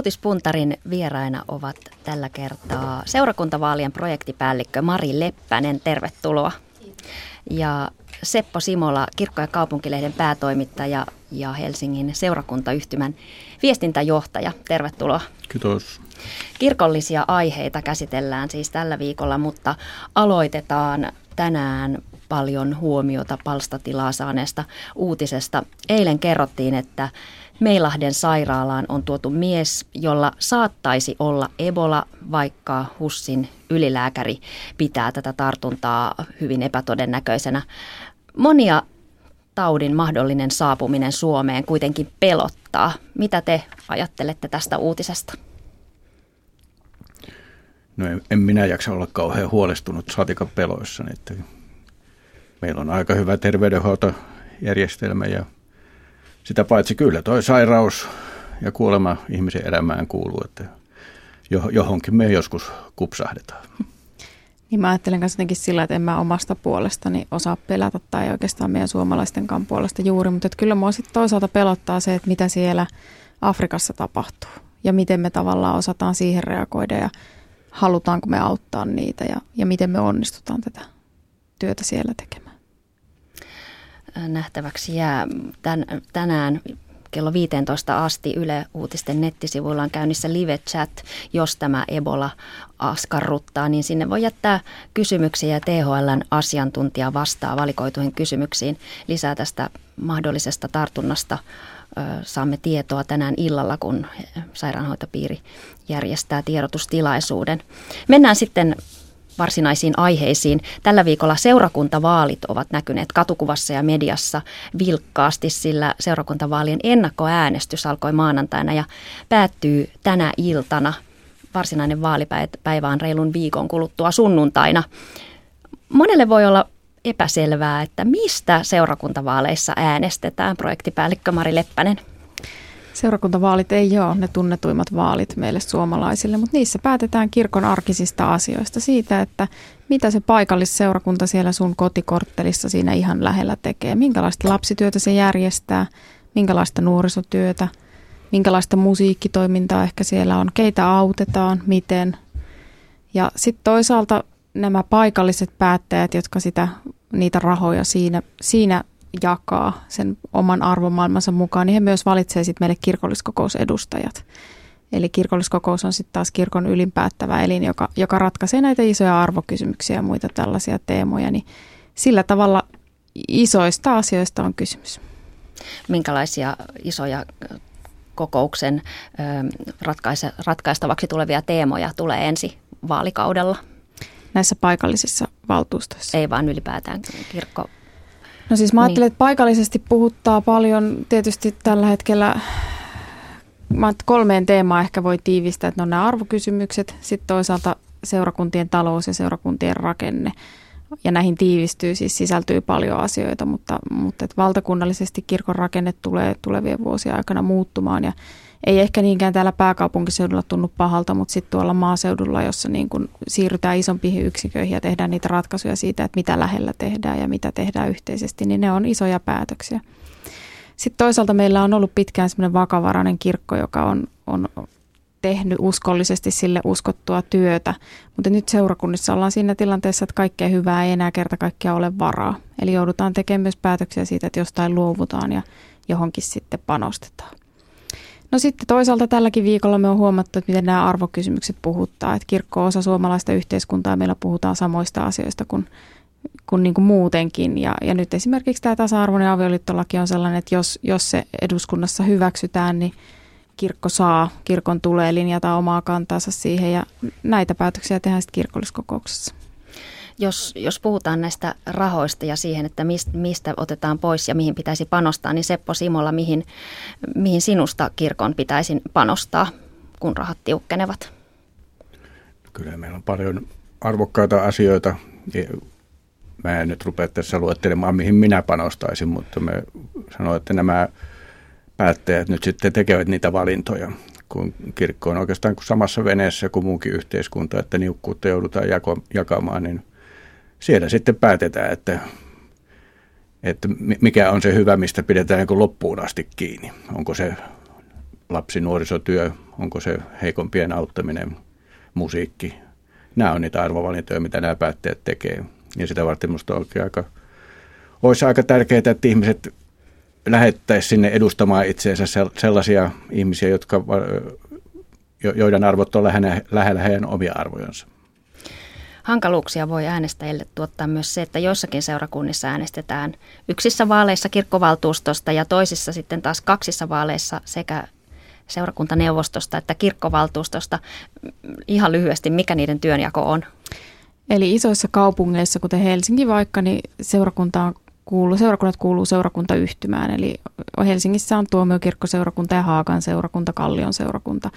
Uutispuntarin vieraina ovat tällä kertaa seurakuntavaalien projektipäällikkö Mari Leppänen. Tervetuloa. Ja Seppo Simola, Kirkko- ja kaupunkilehden päätoimittaja ja Helsingin seurakuntayhtymän viestintäjohtaja. Tervetuloa. Kiitos. Kirkollisia aiheita käsitellään siis tällä viikolla, mutta aloitetaan tänään paljon huomiota palstatilaa saaneesta uutisesta. Eilen kerrottiin, että Meilahden sairaalaan on tuotu mies, jolla saattaisi olla Ebola, vaikka Hussin ylilääkäri pitää tätä tartuntaa hyvin epätodennäköisenä. Monia taudin mahdollinen saapuminen Suomeen kuitenkin pelottaa. Mitä te ajattelette tästä uutisesta? No en, en minä jaksa olla kauhean huolestunut saatika peloissa. Meillä on aika hyvä terveydenhuoltojärjestelmä ja sitä paitsi kyllä toi sairaus ja kuolema ihmisen elämään kuuluu, että johonkin me joskus kupsahdetaan. Niin mä ajattelen myös jotenkin sillä, että en mä omasta puolestani osaa pelätä tai oikeastaan meidän suomalaistenkaan puolesta juuri, mutta kyllä mua sitten toisaalta pelottaa se, että mitä siellä Afrikassa tapahtuu ja miten me tavallaan osataan siihen reagoida ja halutaanko me auttaa niitä ja, ja miten me onnistutaan tätä työtä siellä tekemään. Nähtäväksi jää tän, tänään kello 15 asti Yle Uutisten nettisivuilla on käynnissä live chat. Jos tämä Ebola askarruttaa, niin sinne voi jättää kysymyksiä ja THLn asiantuntija vastaa valikoituihin kysymyksiin. Lisää tästä mahdollisesta tartunnasta saamme tietoa tänään illalla, kun sairaanhoitopiiri järjestää tiedotustilaisuuden. Mennään sitten varsinaisiin aiheisiin. Tällä viikolla seurakuntavaalit ovat näkyneet katukuvassa ja mediassa vilkkaasti, sillä seurakuntavaalien ennakkoäänestys alkoi maanantaina ja päättyy tänä iltana. Varsinainen vaalipäivä on reilun viikon kuluttua sunnuntaina. Monelle voi olla epäselvää, että mistä seurakuntavaaleissa äänestetään, projektipäällikkö Mari Leppänen. Seurakuntavaalit ei ole ne tunnetuimmat vaalit meille suomalaisille, mutta niissä päätetään kirkon arkisista asioista siitä, että mitä se paikallisseurakunta siellä sun kotikorttelissa siinä ihan lähellä tekee, minkälaista lapsityötä se järjestää, minkälaista nuorisotyötä, minkälaista musiikkitoimintaa ehkä siellä on, keitä autetaan, miten. Ja sitten toisaalta nämä paikalliset päättäjät, jotka sitä, niitä rahoja siinä, siinä jakaa sen oman arvomaailmansa mukaan, niin he myös valitsee sitten meille kirkolliskokousedustajat. Eli kirkolliskokous on sitten taas kirkon ylinpäättävä elin, joka, joka ratkaisee näitä isoja arvokysymyksiä ja muita tällaisia teemoja. Niin sillä tavalla isoista asioista on kysymys. Minkälaisia isoja kokouksen ratkaise, ratkaistavaksi tulevia teemoja tulee ensi vaalikaudella? Näissä paikallisissa valtuustoissa. Ei vaan ylipäätään kirkko No siis mä ajattelen, niin. että paikallisesti puhuttaa paljon tietysti tällä hetkellä mä kolmeen teemaan ehkä voi tiivistää, että ne on nämä arvokysymykset, sitten toisaalta seurakuntien talous ja seurakuntien rakenne. Ja näihin tiivistyy, siis sisältyy paljon asioita, mutta, mutta että valtakunnallisesti kirkon rakenne tulee tulevien vuosien aikana muuttumaan. Ja ei ehkä niinkään täällä pääkaupunkiseudulla tunnu pahalta, mutta sitten tuolla maaseudulla, jossa niin kun siirrytään isompiin yksiköihin ja tehdään niitä ratkaisuja siitä, että mitä lähellä tehdään ja mitä tehdään yhteisesti, niin ne on isoja päätöksiä. Sitten toisaalta meillä on ollut pitkään semmoinen vakavarainen kirkko, joka on, on tehnyt uskollisesti sille uskottua työtä, mutta nyt seurakunnissa ollaan siinä tilanteessa, että kaikkea hyvää ei enää kerta kaikkiaan ole varaa. Eli joudutaan tekemään myös päätöksiä siitä, että jostain luovutaan ja johonkin sitten panostetaan. No sitten toisaalta tälläkin viikolla me on huomattu, että miten nämä arvokysymykset puhuttaa. Että kirkko on osa suomalaista yhteiskuntaa meillä puhutaan samoista asioista kuin, kuin, niin kuin muutenkin. Ja, ja nyt esimerkiksi tämä tasa-arvoinen avioliittolaki on sellainen, että jos, jos se eduskunnassa hyväksytään, niin kirkko saa, kirkon tulee linjata omaa kantaansa siihen ja näitä päätöksiä tehdään sitten kirkolliskokouksessa jos, jos puhutaan näistä rahoista ja siihen, että mistä, otetaan pois ja mihin pitäisi panostaa, niin Seppo Simola, mihin, mihin sinusta kirkon pitäisi panostaa, kun rahat tiukkenevat? Kyllä meillä on paljon arvokkaita asioita. Mä en nyt rupea tässä luettelemaan, mihin minä panostaisin, mutta me sanoin, että nämä päättäjät nyt sitten tekevät niitä valintoja, kun kirkko on oikeastaan samassa veneessä kuin muukin yhteiskunta, että niukkuutta joudutaan jakamaan, niin siellä sitten päätetään, että, että mikä on se hyvä, mistä pidetään niin loppuun asti kiinni. Onko se lapsi-nuorisotyö, onko se heikompien auttaminen, musiikki. Nämä on niitä arvovalintoja, mitä nämä päättäjät tekee. Ja sitä varten minusta on aika, olisi aika tärkeää, että ihmiset lähettäisiin sinne edustamaan itseensä sellaisia ihmisiä, jotka, joiden arvot on lähellä, lähellä heidän omia arvojansa. Hankaluuksia voi äänestäjille tuottaa myös se, että joissakin seurakunnissa äänestetään yksissä vaaleissa kirkkovaltuustosta ja toisissa sitten taas kaksissa vaaleissa sekä seurakuntaneuvostosta että kirkkovaltuustosta. Ihan lyhyesti, mikä niiden työnjako on? Eli isoissa kaupungeissa, kuten Helsinki vaikka, niin seurakuntaan kuuluu, seurakunnat kuuluu seurakuntayhtymään. Eli Helsingissä on tuomiokirkkoseurakunta ja Haakan seurakunta, Kallion seurakunta.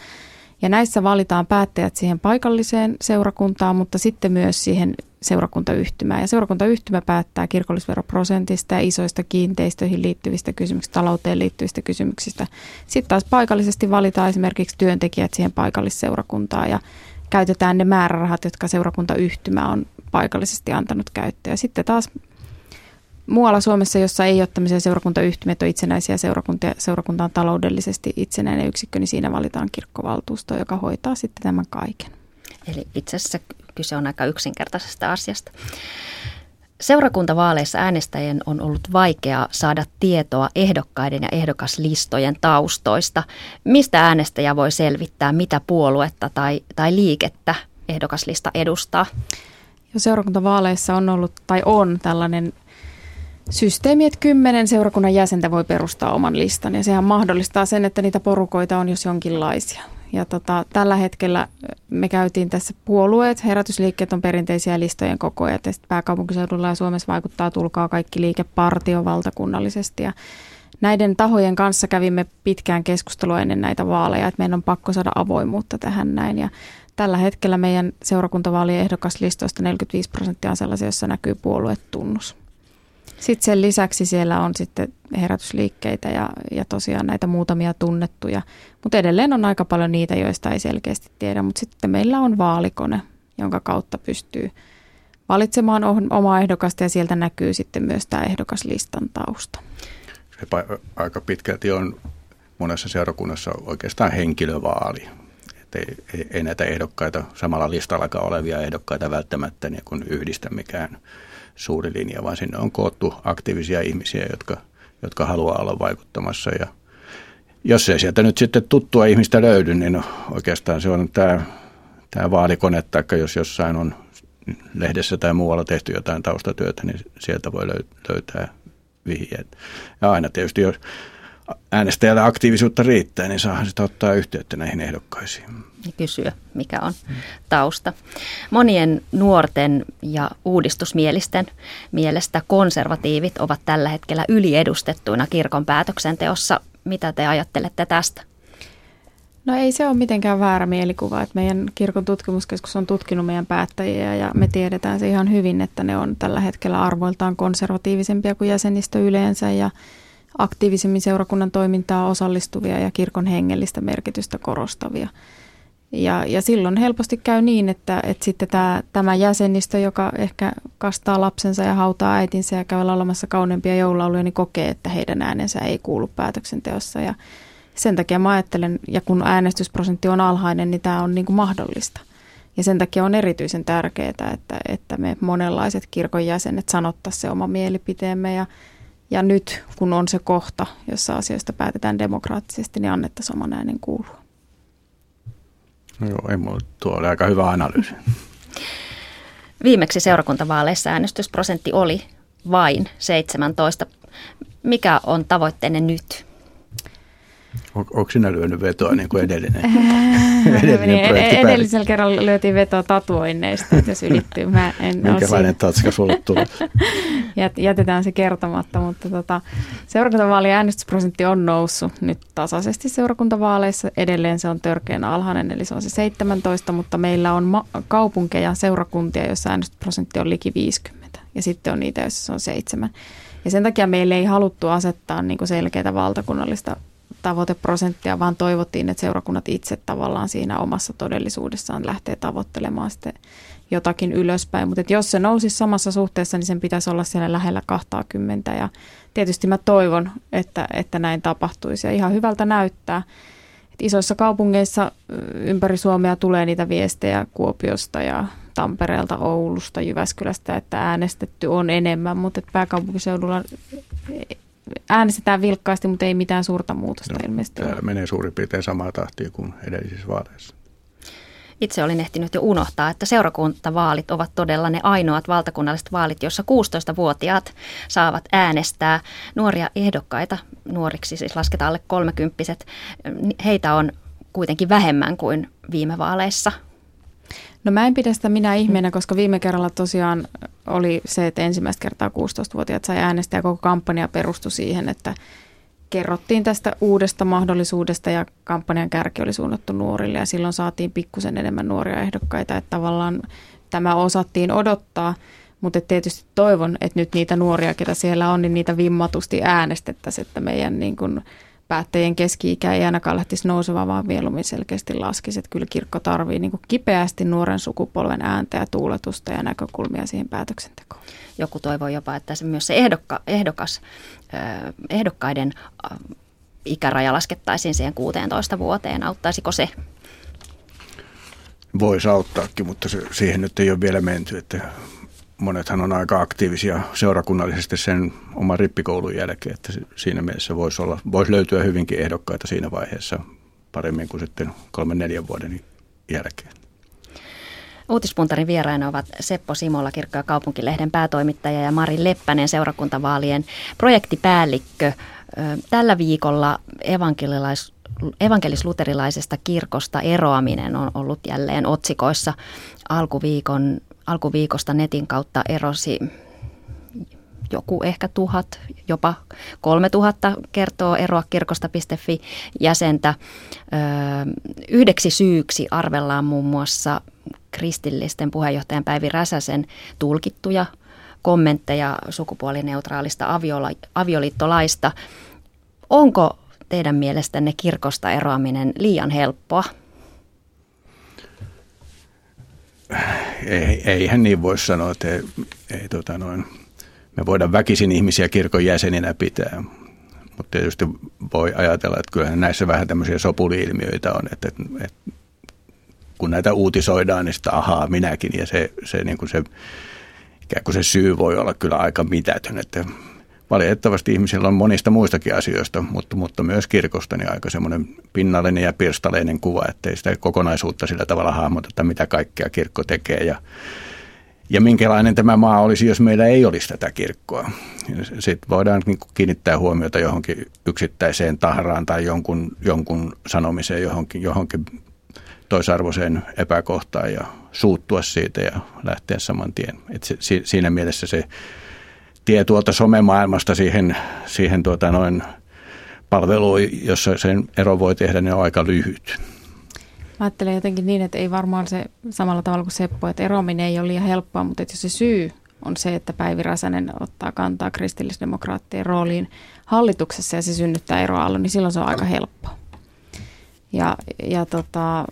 Ja näissä valitaan päättäjät siihen paikalliseen seurakuntaan, mutta sitten myös siihen seurakuntayhtymään. Ja seurakuntayhtymä päättää kirkollisveroprosentista ja isoista kiinteistöihin liittyvistä kysymyksistä, talouteen liittyvistä kysymyksistä. Sitten taas paikallisesti valitaan esimerkiksi työntekijät siihen paikallisseurakuntaan ja käytetään ne määrärahat, jotka seurakuntayhtymä on paikallisesti antanut käyttöön. Ja sitten taas muualla Suomessa, jossa ei ole tämmöisiä seurakuntayhtymiä, on itsenäisiä seurakuntia, seurakunta on taloudellisesti itsenäinen yksikkö, niin siinä valitaan kirkkovaltuusto, joka hoitaa sitten tämän kaiken. Eli itse asiassa kyse on aika yksinkertaisesta asiasta. Seurakuntavaaleissa äänestäjien on ollut vaikea saada tietoa ehdokkaiden ja ehdokaslistojen taustoista. Mistä äänestäjä voi selvittää, mitä puoluetta tai, tai liikettä ehdokaslista edustaa? Jo seurakuntavaaleissa on ollut tai on tällainen systeemi, että kymmenen seurakunnan jäsentä voi perustaa oman listan ja sehän mahdollistaa sen, että niitä porukoita on jos jonkinlaisia. Ja tota, tällä hetkellä me käytiin tässä puolueet, herätysliikkeet on perinteisiä listojen kokoja. Ja pääkaupunkiseudulla ja Suomessa vaikuttaa tulkaa kaikki liikepartio valtakunnallisesti. Ja näiden tahojen kanssa kävimme pitkään keskustelua ennen näitä vaaleja, että meidän on pakko saada avoimuutta tähän näin. Ja tällä hetkellä meidän seurakuntavaalien ehdokaslistoista 45 prosenttia on sellaisia, joissa näkyy puoluetunnus. Sitten sen lisäksi siellä on sitten herätysliikkeitä ja, ja tosiaan näitä muutamia tunnettuja, mutta edelleen on aika paljon niitä, joista ei selkeästi tiedä. Mutta sitten meillä on vaalikone, jonka kautta pystyy valitsemaan omaa ehdokasta ja sieltä näkyy sitten myös tämä ehdokaslistan tausta. Se aika pitkälti on monessa seurakunnassa oikeastaan henkilövaali. Että ei, ei, ei näitä ehdokkaita, samalla listallakaan olevia ehdokkaita välttämättä niin kuin yhdistä mikään suuri linja, vaan sinne on koottu aktiivisia ihmisiä, jotka, jotka haluaa olla vaikuttamassa. Ja jos ei sieltä nyt sitten tuttua ihmistä löydy, niin oikeastaan se on tämä, tämä vaalikone, tai jos jossain on lehdessä tai muualla tehty jotain taustatyötä, niin sieltä voi löytää vihjeet. Ja aina tietysti, jos äänestäjälle aktiivisuutta riittää, niin saahan sitä ottaa yhteyttä näihin ehdokkaisiin. Ja kysyä, mikä on tausta. Monien nuorten ja uudistusmielisten mielestä konservatiivit ovat tällä hetkellä yliedustettuina kirkon päätöksenteossa. Mitä te ajattelette tästä? No ei se ole mitenkään väärä mielikuva, että meidän kirkon tutkimuskeskus on tutkinut meidän päättäjiä ja me tiedetään se ihan hyvin, että ne on tällä hetkellä arvoiltaan konservatiivisempia kuin jäsenistö yleensä ja aktiivisemmin seurakunnan toimintaa osallistuvia ja kirkon hengellistä merkitystä korostavia. Ja, ja silloin helposti käy niin, että, että sitten tämä, tämä jäsenistö, joka ehkä kastaa lapsensa ja hautaa äitinsä ja käy laulamassa kauneimpia joululauluja, niin kokee, että heidän äänensä ei kuulu päätöksenteossa. Ja sen takia mä ajattelen, ja kun äänestysprosentti on alhainen, niin tämä on niin kuin mahdollista. Ja sen takia on erityisen tärkeää, että, että me monenlaiset kirkon jäsenet sanottaisiin se oma mielipiteemme ja ja nyt, kun on se kohta, jossa asioista päätetään demokraattisesti, niin annettaisiin oman äänen kuulua. No joo, ei mulla, tuo oli aika hyvä analyysi. Viimeksi seurakuntavaaleissa äänestysprosentti oli vain 17. Mikä on tavoitteenne nyt? On, onko sinä lyönyt vetoa niin kuin edellinen? edellinen niin, edellisellä kerralla lyötiin vetoa tatuoinneista, jos ylittyy. Mä en Minkälainen tatska sulle tuli? Jätetään se kertomatta, mutta tota, seurakuntavaalien äänestysprosentti on noussut nyt tasaisesti seurakuntavaaleissa. Edelleen se on törkeän alhainen, eli se on se 17, mutta meillä on ma- kaupunkeja, seurakuntia, joissa äänestysprosentti on liki 50. Ja sitten on niitä, joissa se on 7. Ja sen takia meille ei haluttu asettaa niin selkeää valtakunnallista tavoiteprosenttia, vaan toivottiin, että seurakunnat itse tavallaan siinä omassa todellisuudessaan lähtee tavoittelemaan sitten jotakin ylöspäin. Mutta jos se nousisi samassa suhteessa, niin sen pitäisi olla siellä lähellä 20. Ja tietysti mä toivon, että, että näin tapahtuisi. Ja ihan hyvältä näyttää, Et isoissa kaupungeissa ympäri Suomea tulee niitä viestejä Kuopiosta ja Tampereelta, Oulusta, Jyväskylästä, että äänestetty on enemmän, mutta pääkaupunkiseudulla äänestetään vilkkaasti, mutta ei mitään suurta muutosta no, ilmeisesti Täällä menee suurin piirtein samaa tahtia kuin edellisissä vaaleissa. Itse olin ehtinyt jo unohtaa, että seurakuntavaalit ovat todella ne ainoat valtakunnalliset vaalit, joissa 16-vuotiaat saavat äänestää nuoria ehdokkaita, nuoriksi siis lasketaan alle kolmekymppiset. Heitä on kuitenkin vähemmän kuin viime vaaleissa. No mä en pidä sitä minä ihmeenä, koska viime kerralla tosiaan oli se, että ensimmäistä kertaa 16-vuotiaat sai äänestää ja koko kampanja perustui siihen, että kerrottiin tästä uudesta mahdollisuudesta ja kampanjan kärki oli suunnattu nuorille ja silloin saatiin pikkusen enemmän nuoria ehdokkaita, että tavallaan tämä osattiin odottaa, mutta tietysti toivon, että nyt niitä nuoria, ketä siellä on, niin niitä vimmatusti äänestettäisiin, että meidän niin kuin päättäjien keski-ikä ei ainakaan lähtisi nousemaan, vaan mieluummin selkeästi laskisi. Että kyllä kirkko tarvii niin kipeästi nuoren sukupolven ääntä ja tuuletusta ja näkökulmia siihen päätöksentekoon. Joku toivoo jopa, että se myös se ehdokka, ehdokas, ehdokkaiden ikäraja laskettaisiin siihen 16 vuoteen. Auttaisiko se? Voisi auttaakin, mutta se, siihen nyt ei ole vielä menty. Että monethan on aika aktiivisia seurakunnallisesti sen oman rippikoulun jälkeen, että siinä mielessä voisi, olla, voisi löytyä hyvinkin ehdokkaita siinä vaiheessa paremmin kuin sitten kolmen neljän vuoden jälkeen. Uutispuntarin vieraina ovat Seppo Simola, kirkko- ja kaupunkilehden päätoimittaja ja Mari Leppänen, seurakuntavaalien projektipäällikkö. Tällä viikolla evankelilais, evankelis-luterilaisesta kirkosta eroaminen on ollut jälleen otsikoissa. Alkuviikon alkuviikosta netin kautta erosi joku ehkä tuhat, jopa kolme tuhatta kertoo eroa kirkosta.fi jäsentä. Yhdeksi syyksi arvellaan muun muassa kristillisten puheenjohtajan Päivi Räsäsen tulkittuja kommentteja sukupuolineutraalista avioliittolaista. Onko teidän mielestänne kirkosta eroaminen liian helppoa? Ei, eihän niin voi sanoa, että ei, ei tota noin, me voidaan väkisin ihmisiä kirkon jäseninä pitää. Mutta tietysti voi ajatella, että kyllähän näissä vähän tämmöisiä sopuliilmiöitä on, että, että, kun näitä uutisoidaan, niin sitä ahaa minäkin ja se, se, niin kuin se ikään kuin se syy voi olla kyllä aika mitätön, että valitettavasti ihmisillä on monista muistakin asioista, mutta, mutta myös kirkosta niin aika semmoinen pinnallinen ja pirstaleinen kuva, ettei sitä kokonaisuutta sillä tavalla hahmoteta, mitä kaikkea kirkko tekee ja, ja minkälainen tämä maa olisi, jos meillä ei olisi tätä kirkkoa. Sitten voidaan niin kiinnittää huomiota johonkin yksittäiseen tahraan tai jonkun, jonkun sanomiseen johonkin, johonkin toisarvoiseen epäkohtaan ja suuttua siitä ja lähteä saman tien. Et se, siinä mielessä se tie tuolta somemaailmasta siihen, siihen tuota noin palveluun, jossa sen ero voi tehdä, niin on aika lyhyt. Mä ajattelen jotenkin niin, että ei varmaan se samalla tavalla kuin Seppo, että eroaminen ei ole liian helppoa, mutta että jos se syy on se, että Päivi Räsänen ottaa kantaa kristillisdemokraattien rooliin hallituksessa ja se synnyttää eroa niin silloin se on aika helppoa. Ja, ja tota,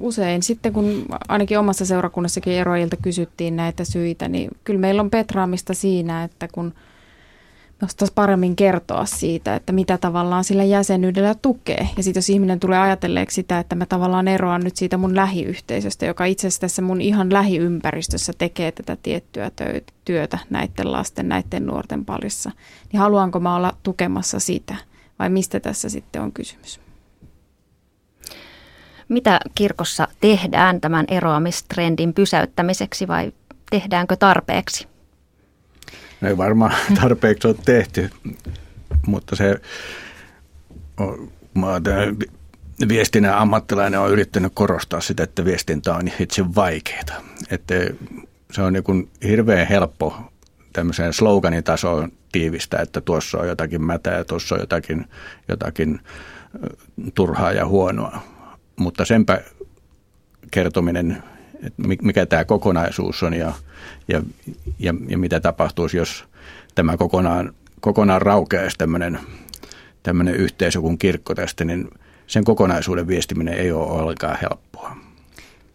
usein sitten, kun ainakin omassa seurakunnassakin eroajilta kysyttiin näitä syitä, niin kyllä meillä on petraamista siinä, että kun nostaisi paremmin kertoa siitä, että mitä tavallaan sillä jäsenyydellä tukee. Ja sitten jos ihminen tulee ajatelleeksi sitä, että mä tavallaan eroan nyt siitä mun lähiyhteisöstä, joka itse asiassa tässä mun ihan lähiympäristössä tekee tätä tiettyä työtä näiden lasten, näiden nuorten parissa, niin haluanko mä olla tukemassa sitä vai mistä tässä sitten on kysymys? Mitä kirkossa tehdään tämän eroamistrendin pysäyttämiseksi vai tehdäänkö tarpeeksi? No ei varmaan tarpeeksi ole tehty, mutta se viestinnän ammattilainen on yrittänyt korostaa sitä, että viestintä on itse vaikeaa. Että se on niin hirveän helppo tämmöiseen sloganin tasoon tiivistää, että tuossa on jotakin mätää ja tuossa on jotakin, jotakin turhaa ja huonoa mutta senpä kertominen, että mikä tämä kokonaisuus on ja, ja, ja, ja mitä tapahtuisi, jos tämä kokonaan, kokonaan raukeaisi tämmöinen, tämmöinen yhteisö kuin kirkko tästä, niin sen kokonaisuuden viestiminen ei ole ollenkaan helppoa.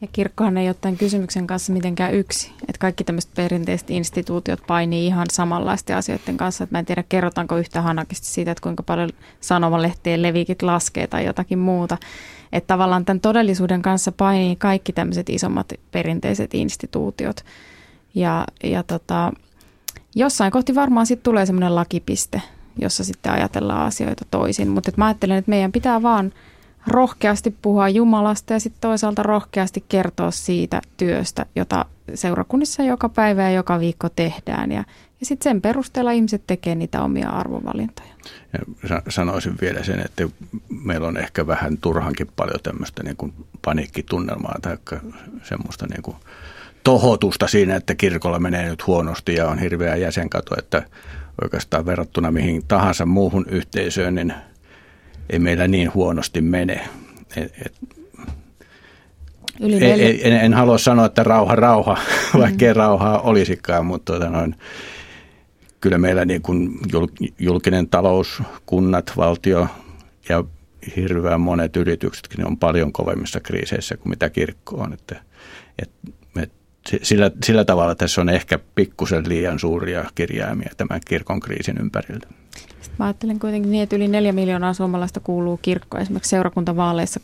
Ja kirkkohan ei ole tämän kysymyksen kanssa mitenkään yksi. Että kaikki tämmöiset perinteiset instituutiot painii ihan samanlaisten asioiden kanssa. Että mä en tiedä, kerrotaanko yhtä hanakisti siitä, että kuinka paljon sanomalehtien levikit laskee tai jotakin muuta. Että tavallaan tämän todellisuuden kanssa painii kaikki tämmöiset isommat perinteiset instituutiot. Ja, ja tota, jossain kohti varmaan sitten tulee semmoinen lakipiste, jossa sitten ajatellaan asioita toisin. Mutta mä ajattelen, että meidän pitää vaan – rohkeasti puhua Jumalasta ja sitten toisaalta rohkeasti kertoa siitä työstä, jota seurakunnissa joka päivä ja joka viikko tehdään. Ja, ja sitten sen perusteella ihmiset tekee niitä omia arvovalintoja. Ja sanoisin vielä sen, että meillä on ehkä vähän turhankin paljon tämmöistä niin kuin paniikkitunnelmaa tai semmoista niin kuin tohotusta siinä, että kirkolla menee nyt huonosti ja on hirveä jäsenkato, että oikeastaan verrattuna mihin tahansa muuhun yhteisöön, niin – ei meillä niin huonosti mene. Et, et, Yli en, en, en halua sanoa, että rauha, rauha, mm-hmm. rauhaa olisikaan, mutta tuota noin, kyllä meillä niin kuin julkinen talous, kunnat, valtio ja hirveän monet yrityksetkin on paljon kovemmissa kriiseissä kuin mitä kirkko on. Että, et, et, sillä, sillä tavalla tässä on ehkä pikkusen liian suuria kirjaimia tämän kirkon kriisin ympärillä. Mä ajattelen kuitenkin niin, että yli neljä miljoonaa suomalaista kuuluu kirkkoon. Esimerkiksi seurakuntavaaleissa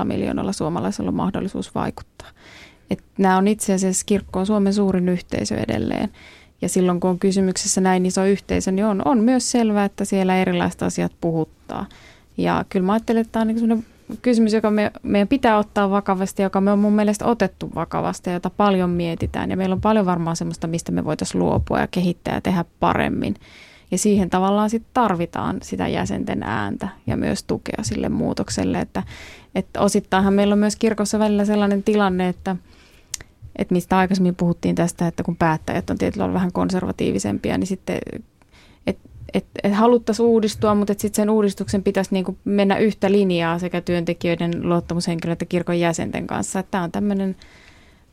3,3 miljoonalla suomalaisella on mahdollisuus vaikuttaa. Nämä on itse asiassa kirkko on Suomen suurin yhteisö edelleen. Ja silloin kun on kysymyksessä näin iso yhteisö, niin on, on myös selvää, että siellä erilaiset asiat puhuttaa. Ja kyllä mä ajattelen, että tämä on niin kysymys, joka me, meidän pitää ottaa vakavasti, joka me on mun mielestä otettu vakavasti ja jota paljon mietitään. Ja meillä on paljon varmaan sellaista, mistä me voitaisiin luopua ja kehittää ja tehdä paremmin. Ja siihen tavallaan sit tarvitaan sitä jäsenten ääntä ja myös tukea sille muutokselle, että, että osittainhan meillä on myös kirkossa välillä sellainen tilanne, että, että mistä aikaisemmin puhuttiin tästä, että kun päättäjät on tietyllä tavalla vähän konservatiivisempia, niin sitten että et, haluttaisiin uudistua, mutta sitten sen uudistuksen pitäisi niinku mennä yhtä linjaa sekä työntekijöiden, luottamushenkilöiden että kirkon jäsenten kanssa. Tämä on tämmöinen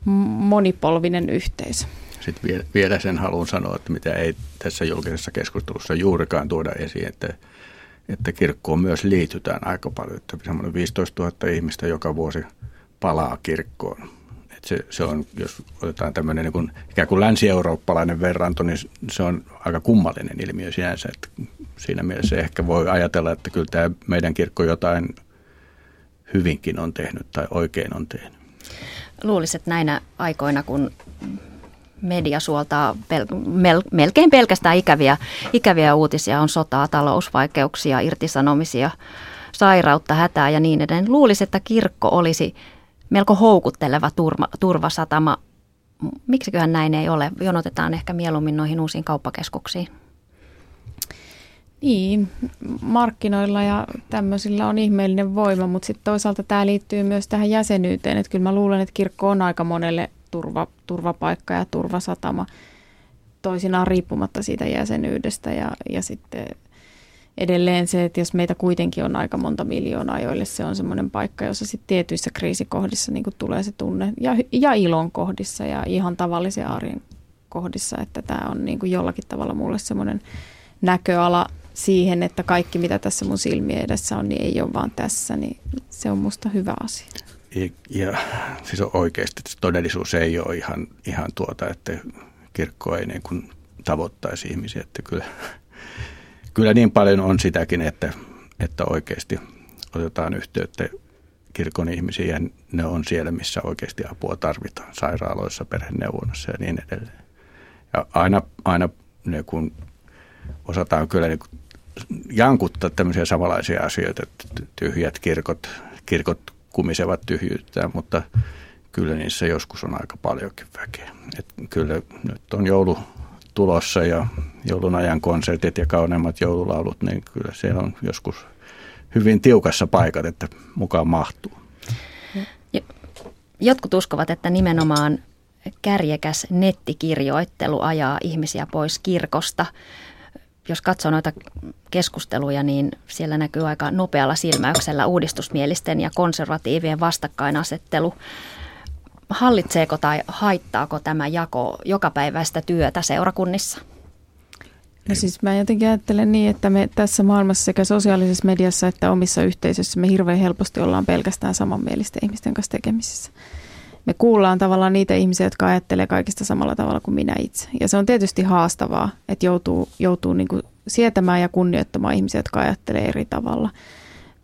monipolvinen yhteisö. Sitten vielä, sen haluan sanoa, että mitä ei tässä julkisessa keskustelussa juurikaan tuoda esiin, että, että kirkkoon myös liitytään aika paljon. Että semmoinen 15 000 ihmistä joka vuosi palaa kirkkoon. Että se, se on, jos otetaan tämmöinen niin kuin, ikään kuin länsi-eurooppalainen verranto, niin se on aika kummallinen ilmiö sinänsä. Että siinä mielessä ehkä voi ajatella, että kyllä tämä meidän kirkko jotain hyvinkin on tehnyt tai oikein on tehnyt. Luulisin, että näinä aikoina, kun media suoltaa pel- mel- melkein pelkästään ikäviä, ikäviä uutisia. On sotaa, talousvaikeuksia, irtisanomisia, sairautta, hätää ja niin edelleen. Luulisi, että kirkko olisi melko houkutteleva turma, turvasatama. Miksiköhän näin ei ole? Jonotetaan ehkä mieluummin noihin uusiin kauppakeskuksiin. Niin, markkinoilla ja tämmöisillä on ihmeellinen voima, mutta sitten toisaalta tämä liittyy myös tähän jäsenyyteen. Että kyllä mä luulen, että kirkko on aika monelle turva, turvapaikka ja turvasatama toisinaan riippumatta siitä jäsenyydestä ja, ja sitten edelleen se, että jos meitä kuitenkin on aika monta miljoonaa, joille se on semmoinen paikka, jossa sitten tietyissä kriisikohdissa niin tulee se tunne ja, ja ilon kohdissa ja ihan tavallisen arjen kohdissa, että tämä on niin kuin jollakin tavalla mulle semmoinen näköala siihen, että kaikki mitä tässä mun silmien edessä on, niin ei ole vaan tässä, niin se on musta hyvä asia. Ja, siis oikeasti todellisuus ei ole ihan, ihan tuota, että kirkko ei niin kuin tavoittaisi ihmisiä. Että kyllä, kyllä niin paljon on sitäkin, että, että oikeasti otetaan yhteyttä kirkon ihmisiin ja ne on siellä, missä oikeasti apua tarvitaan, sairaaloissa, perheneuvonnassa ja niin edelleen. Ja aina, aina ne kun osataan kyllä niin kuin jankuttaa tämmöisiä samanlaisia asioita, että tyhjät kirkot, kirkot kumisevat tyhjyyttään, mutta kyllä niissä joskus on aika paljonkin väkeä. Et kyllä nyt on joulu tulossa ja joulun ajan konsertit ja kauneimmat joululaulut, niin kyllä siellä on joskus hyvin tiukassa paikat, että mukaan mahtuu. Jotkut uskovat, että nimenomaan kärjekäs nettikirjoittelu ajaa ihmisiä pois kirkosta jos katsoo noita keskusteluja, niin siellä näkyy aika nopealla silmäyksellä uudistusmielisten ja konservatiivien vastakkainasettelu. Hallitseeko tai haittaako tämä jako jokapäiväistä työtä seurakunnissa? No siis mä jotenkin ajattelen niin, että me tässä maailmassa sekä sosiaalisessa mediassa että omissa yhteisöissä me hirveän helposti ollaan pelkästään samanmielisten ihmisten kanssa tekemisissä. Me kuullaan tavallaan niitä ihmisiä, jotka ajattelee kaikista samalla tavalla kuin minä itse. Ja se on tietysti haastavaa, että joutuu, joutuu niin kuin sietämään ja kunnioittamaan ihmisiä, jotka ajattelee eri tavalla.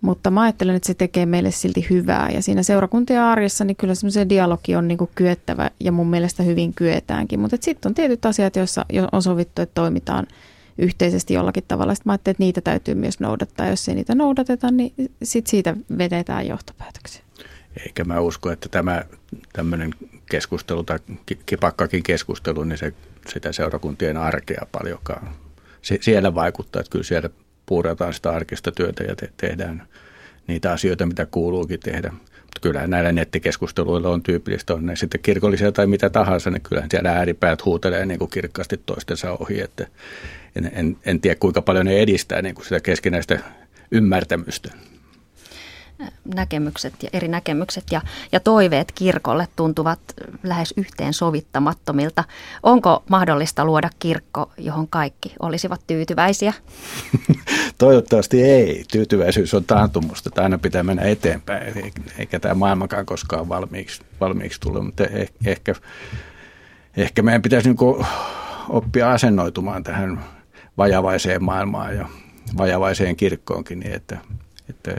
Mutta mä ajattelen, että se tekee meille silti hyvää. Ja siinä seurakuntien arjessa niin kyllä semmoisen dialogi on niin kuin kyettävä ja mun mielestä hyvin kyetäänkin. Mutta sitten on tietyt asiat, joissa on sovittu, että toimitaan yhteisesti jollakin tavalla. Sitten mä ajattelin, että niitä täytyy myös noudattaa. Jos ei niitä noudateta, niin sitten siitä vedetään johtopäätöksiä. Eikä mä usko, että tämä tämmöinen keskustelu tai kipakkakin keskustelu, niin se sitä seurakuntien arkea paljonkaan. Se, siellä vaikuttaa, että kyllä siellä puurataan sitä arkista työtä ja te, tehdään niitä asioita, mitä kuuluukin tehdä. Mutta kyllähän näillä nettikeskusteluilla on tyypillistä, on ne sitten kirkollisia tai mitä tahansa, niin kyllähän siellä ääripäät huutelee niin kuin kirkkaasti toistensa ohi. Että en, en, en tiedä, kuinka paljon ne edistää niin kuin sitä keskinäistä ymmärtämystä näkemykset ja eri näkemykset ja, ja toiveet kirkolle tuntuvat lähes yhteen sovittamattomilta. Onko mahdollista luoda kirkko, johon kaikki olisivat tyytyväisiä? Toivottavasti ei. Tyytyväisyys on taantumusta, että aina pitää mennä eteenpäin, eikä tämä maailmakaan koskaan valmiiksi, valmiiksi tule, mutta eh, ehkä, ehkä meidän pitäisi niin oppia asennoitumaan tähän vajavaiseen maailmaan ja vajavaiseen kirkkoonkin niin, että, että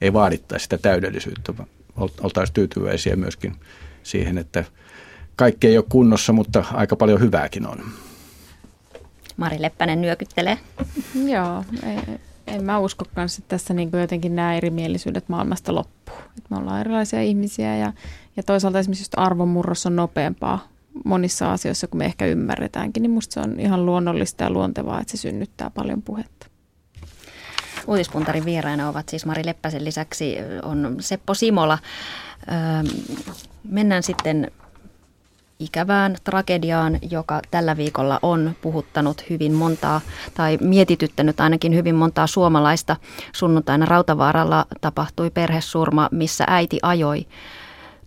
ei vaadittaisi sitä täydellisyyttä, vaan oltaisiin tyytyväisiä myöskin siihen, että kaikki ei ole kunnossa, mutta aika paljon hyvääkin on. Mari Leppänen nyökyttelee. Joo, en, en mä usko kanssa, että tässä niin jotenkin nämä erimielisyydet maailmasta loppuu. Et me ollaan erilaisia ihmisiä ja, ja toisaalta esimerkiksi just arvonmurros on nopeampaa monissa asioissa, kun me ehkä ymmärretäänkin, niin musta se on ihan luonnollista ja luontevaa, että se synnyttää paljon puhetta. Uutispuntarin vieraina ovat siis Mari Leppäsen lisäksi on Seppo Simola. Mennään sitten ikävään tragediaan, joka tällä viikolla on puhuttanut hyvin montaa tai mietityttänyt ainakin hyvin montaa suomalaista. Sunnuntaina Rautavaaralla tapahtui perhesurma, missä äiti ajoi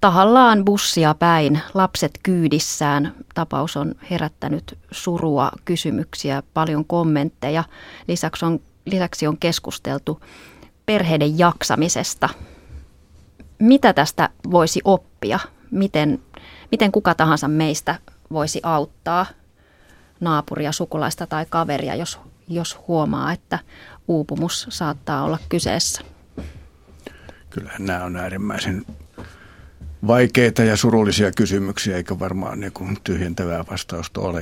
tahallaan bussia päin, lapset kyydissään. Tapaus on herättänyt surua, kysymyksiä, paljon kommentteja. Lisäksi on lisäksi on keskusteltu perheiden jaksamisesta. Mitä tästä voisi oppia? Miten, miten kuka tahansa meistä voisi auttaa naapuria, sukulaista tai kaveria, jos, jos huomaa, että uupumus saattaa olla kyseessä? Kyllähän nämä on äärimmäisen vaikeita ja surullisia kysymyksiä, eikä varmaan niin tyhjentävää vastausta ole.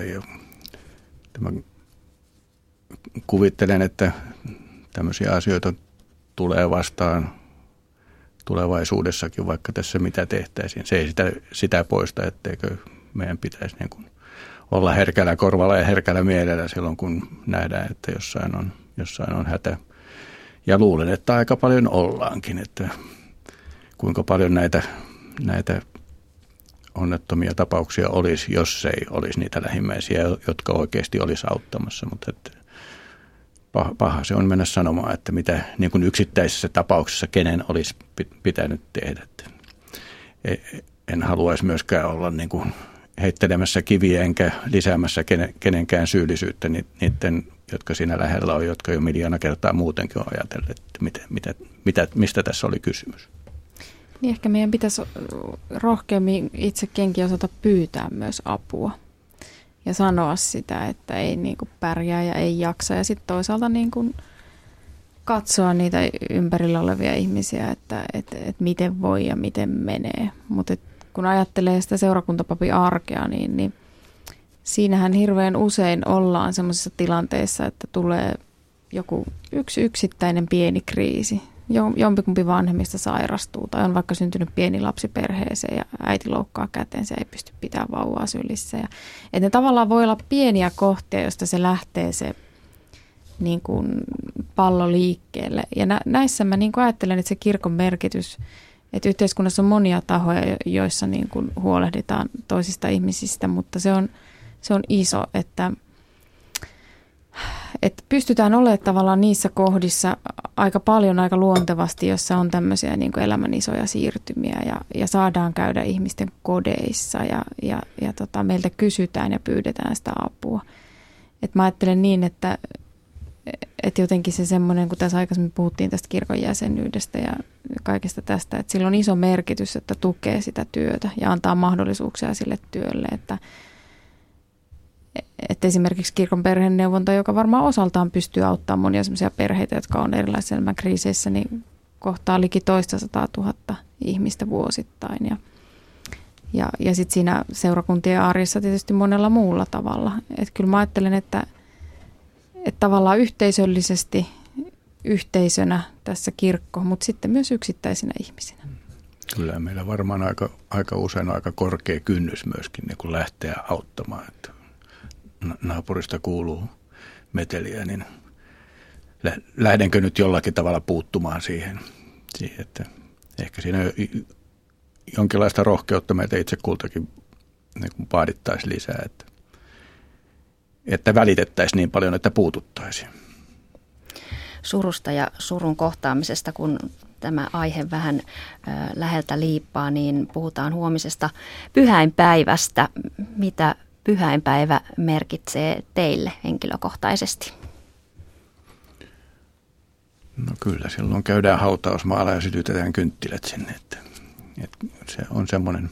Tämä kuvittelen, että tämmöisiä asioita tulee vastaan tulevaisuudessakin, vaikka tässä mitä tehtäisiin. Se ei sitä, sitä poista, etteikö meidän pitäisi niin kuin olla herkällä korvalla ja herkällä mielellä silloin, kun nähdään, että jossain on, jossain on hätä. Ja luulen, että aika paljon ollaankin, että kuinka paljon näitä, näitä onnettomia tapauksia olisi, jos ei olisi niitä lähimmäisiä, jotka oikeasti olisi auttamassa. Mutta että paha, paha se on mennä sanomaan, että mitä niin kuin yksittäisessä tapauksessa kenen olisi pitänyt tehdä. E, en haluaisi myöskään olla niin kuin heittelemässä kiviä enkä lisäämässä kenenkään syyllisyyttä niiden, jotka siinä lähellä on, jotka jo miljoona kertaa muutenkin on ajatellut, että mitä, mitä, mitä, mistä tässä oli kysymys. Niin ehkä meidän pitäisi rohkeammin itse kenkin osata pyytää myös apua ja sanoa sitä, että ei niin kuin pärjää ja ei jaksa. Ja sitten toisaalta niin kuin katsoa niitä ympärillä olevia ihmisiä, että, että, että miten voi ja miten menee. Mutta kun ajattelee sitä seurakuntapapin arkea, niin, niin siinähän hirveän usein ollaan sellaisissa tilanteissa, että tulee joku yksi yksittäinen pieni kriisi jompikumpi vanhemmista sairastuu tai on vaikka syntynyt pieni lapsi perheeseen ja äiti loukkaa ja ei pysty pitämään vauvaa sylissä. Ja, että ne tavallaan voi olla pieniä kohtia, josta se lähtee se niin kuin pallo liikkeelle. Ja nä, näissä mä niin kuin ajattelen, että se kirkon merkitys, että yhteiskunnassa on monia tahoja, joissa niin kuin huolehditaan toisista ihmisistä, mutta se on, se on iso, että – että pystytään olemaan tavallaan niissä kohdissa aika paljon aika luontevasti, jossa on tämmöisiä niin kuin elämän isoja siirtymiä ja, ja saadaan käydä ihmisten kodeissa ja, ja, ja tota, meiltä kysytään ja pyydetään sitä apua. Et mä ajattelen niin, että, että jotenkin se semmoinen, kun tässä aikaisemmin puhuttiin tästä kirkon jäsenyydestä ja kaikesta tästä, että sillä on iso merkitys, että tukee sitä työtä ja antaa mahdollisuuksia sille työlle, että, että esimerkiksi kirkon perheneuvonta, joka varmaan osaltaan pystyy auttamaan monia sellaisia perheitä, jotka on erilaisissa elämän kriiseissä, niin kohtaa liki toista sataa tuhatta ihmistä vuosittain ja, ja, ja sitten siinä seurakuntien arjessa tietysti monella muulla tavalla. Että kyllä mä ajattelen, että, että tavallaan yhteisöllisesti yhteisönä tässä kirkko, mutta sitten myös yksittäisinä ihmisinä. Kyllä meillä varmaan aika, aika usein aika korkea kynnys myöskin niin kun lähteä auttamaan. Että naapurista kuuluu meteliä, niin lähdenkö nyt jollakin tavalla puuttumaan siihen, siihen että ehkä siinä jonkinlaista rohkeutta meitä itse kultakin niin vaadittaisiin lisää, että, että välitettäisiin niin paljon, että puututtaisiin. Surusta ja surun kohtaamisesta, kun tämä aihe vähän läheltä liippaa, niin puhutaan huomisesta pyhäinpäivästä. Mitä pyhäinpäivä merkitsee teille henkilökohtaisesti? No kyllä, silloin käydään hautausmaalla ja sytytetään kynttilät sinne. Että, että se on semmoinen,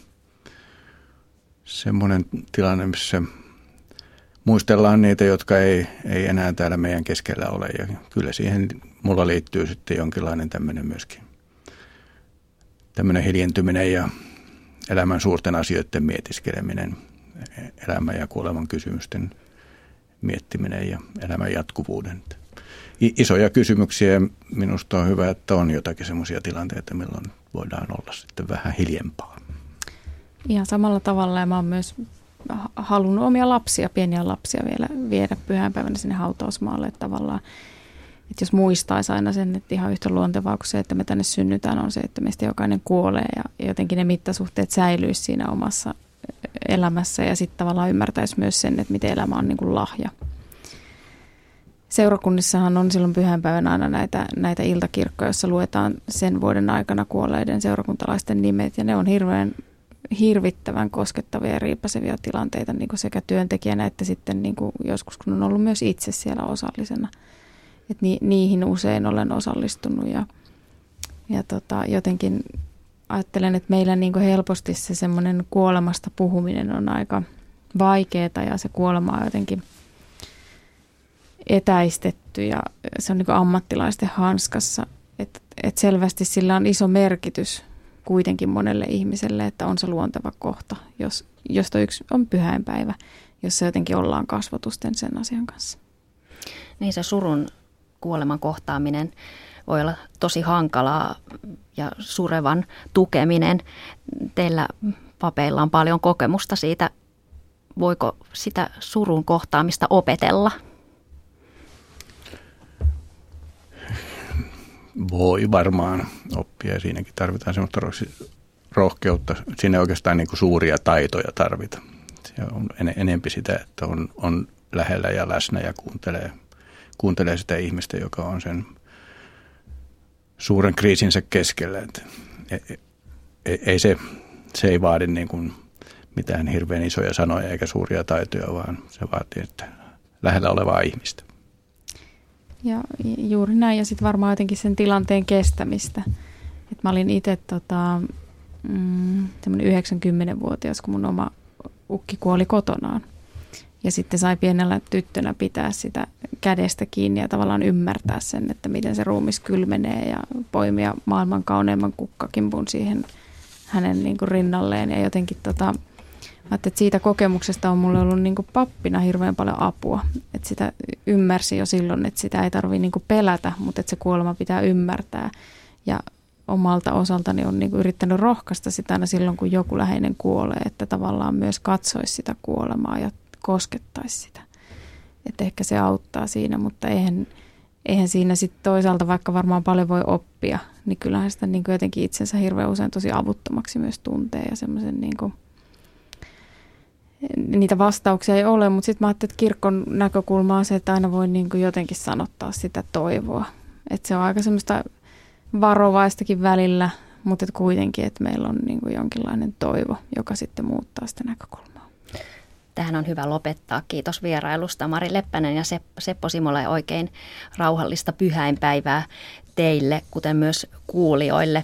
semmoinen tilanne, missä muistellaan niitä, jotka ei, ei enää täällä meidän keskellä ole. Ja kyllä siihen mulla liittyy sitten jonkinlainen tämmöinen myöskin tämmöinen hiljentyminen ja elämän suurten asioiden mietiskeleminen, elämän ja kuoleman kysymysten miettiminen ja elämän jatkuvuuden isoja kysymyksiä. Minusta on hyvä, että on jotakin sellaisia tilanteita, milloin voidaan olla sitten vähän hiljempaa. Ihan samalla tavalla ja mä oon myös halunnut omia lapsia, pieniä lapsia vielä viedä pyhänpäivänä sinne hautausmaalle. Että tavallaan, että jos muistaisi aina sen, että ihan yhtä luontevaa kuin se, että me tänne synnytään, on se, että meistä jokainen kuolee ja jotenkin ne mittasuhteet säilyisi siinä omassa elämässä ja sitten tavallaan ymmärtäisi myös sen, että miten elämä on niin kuin lahja seurakunnissahan on silloin pyhänpäivänä aina näitä, näitä iltakirkkoja, joissa luetaan sen vuoden aikana kuolleiden seurakuntalaisten nimet. Ja ne on hirveän hirvittävän koskettavia ja riipasevia tilanteita niin kuin sekä työntekijänä että sitten niin kuin joskus, kun on ollut myös itse siellä osallisena. Et ni, niihin usein olen osallistunut ja, ja tota, jotenkin ajattelen, että meillä niin kuin helposti se semmoinen kuolemasta puhuminen on aika vaikeaa ja se kuolema on jotenkin – etäistetty ja se on niin ammattilaisten hanskassa. Että et selvästi sillä on iso merkitys kuitenkin monelle ihmiselle, että on se luonteva kohta, jos, josta yksi on pyhäinpäivä, jossa jotenkin ollaan kasvatusten sen asian kanssa. Niin se surun kuoleman kohtaaminen voi olla tosi hankalaa ja surevan tukeminen. Teillä papeilla on paljon kokemusta siitä, voiko sitä surun kohtaamista opetella – voi varmaan oppia ja siinäkin tarvitaan semmoista rohkeutta. Siinä oikeastaan niin kuin suuria taitoja tarvita. Se on enempi sitä, että on, on lähellä ja läsnä ja kuuntelee, kuuntelee sitä ihmistä, joka on sen suuren kriisinsä keskellä. Että ei, e, e, ei se, se ei vaadi niin kuin mitään hirveän isoja sanoja eikä suuria taitoja, vaan se vaatii että lähellä olevaa ihmistä. Ja juuri näin, ja sitten varmaan jotenkin sen tilanteen kestämistä. Et mä olin itse tota, mm, 90-vuotias, kun mun oma ukki kuoli kotonaan. Ja sitten sai pienellä tyttönä pitää sitä kädestä kiinni ja tavallaan ymmärtää sen, että miten se ruumis kylmenee ja poimia maailman kauneimman kukkakimpun siihen hänen niin kuin rinnalleen. Ja jotenkin tota, että siitä kokemuksesta on mulle ollut niin kuin pappina hirveän paljon apua. Että sitä ymmärsi jo silloin, että sitä ei tarvitse niin pelätä, mutta että se kuolema pitää ymmärtää. Ja omalta osaltani on niin kuin yrittänyt rohkaista sitä aina silloin, kun joku läheinen kuolee, että tavallaan myös katsoisi sitä kuolemaa ja koskettaisi sitä. Että ehkä se auttaa siinä, mutta eihän, eihän siinä sitten toisaalta, vaikka varmaan paljon voi oppia, niin kyllähän sitä niin jotenkin itsensä hirveän usein tosi avuttomaksi myös tuntee ja semmoisen niin niitä vastauksia ei ole, mutta sitten mä ajattelin, että kirkon näkökulma on se, että aina voi niin kuin jotenkin sanottaa sitä toivoa. Että se on aika semmoista varovaistakin välillä, mutta että kuitenkin, että meillä on niin kuin jonkinlainen toivo, joka sitten muuttaa sitä näkökulmaa. Tähän on hyvä lopettaa. Kiitos vierailusta Mari Leppänen ja Seppo Simola oikein rauhallista pyhäinpäivää teille, kuten myös kuulijoille.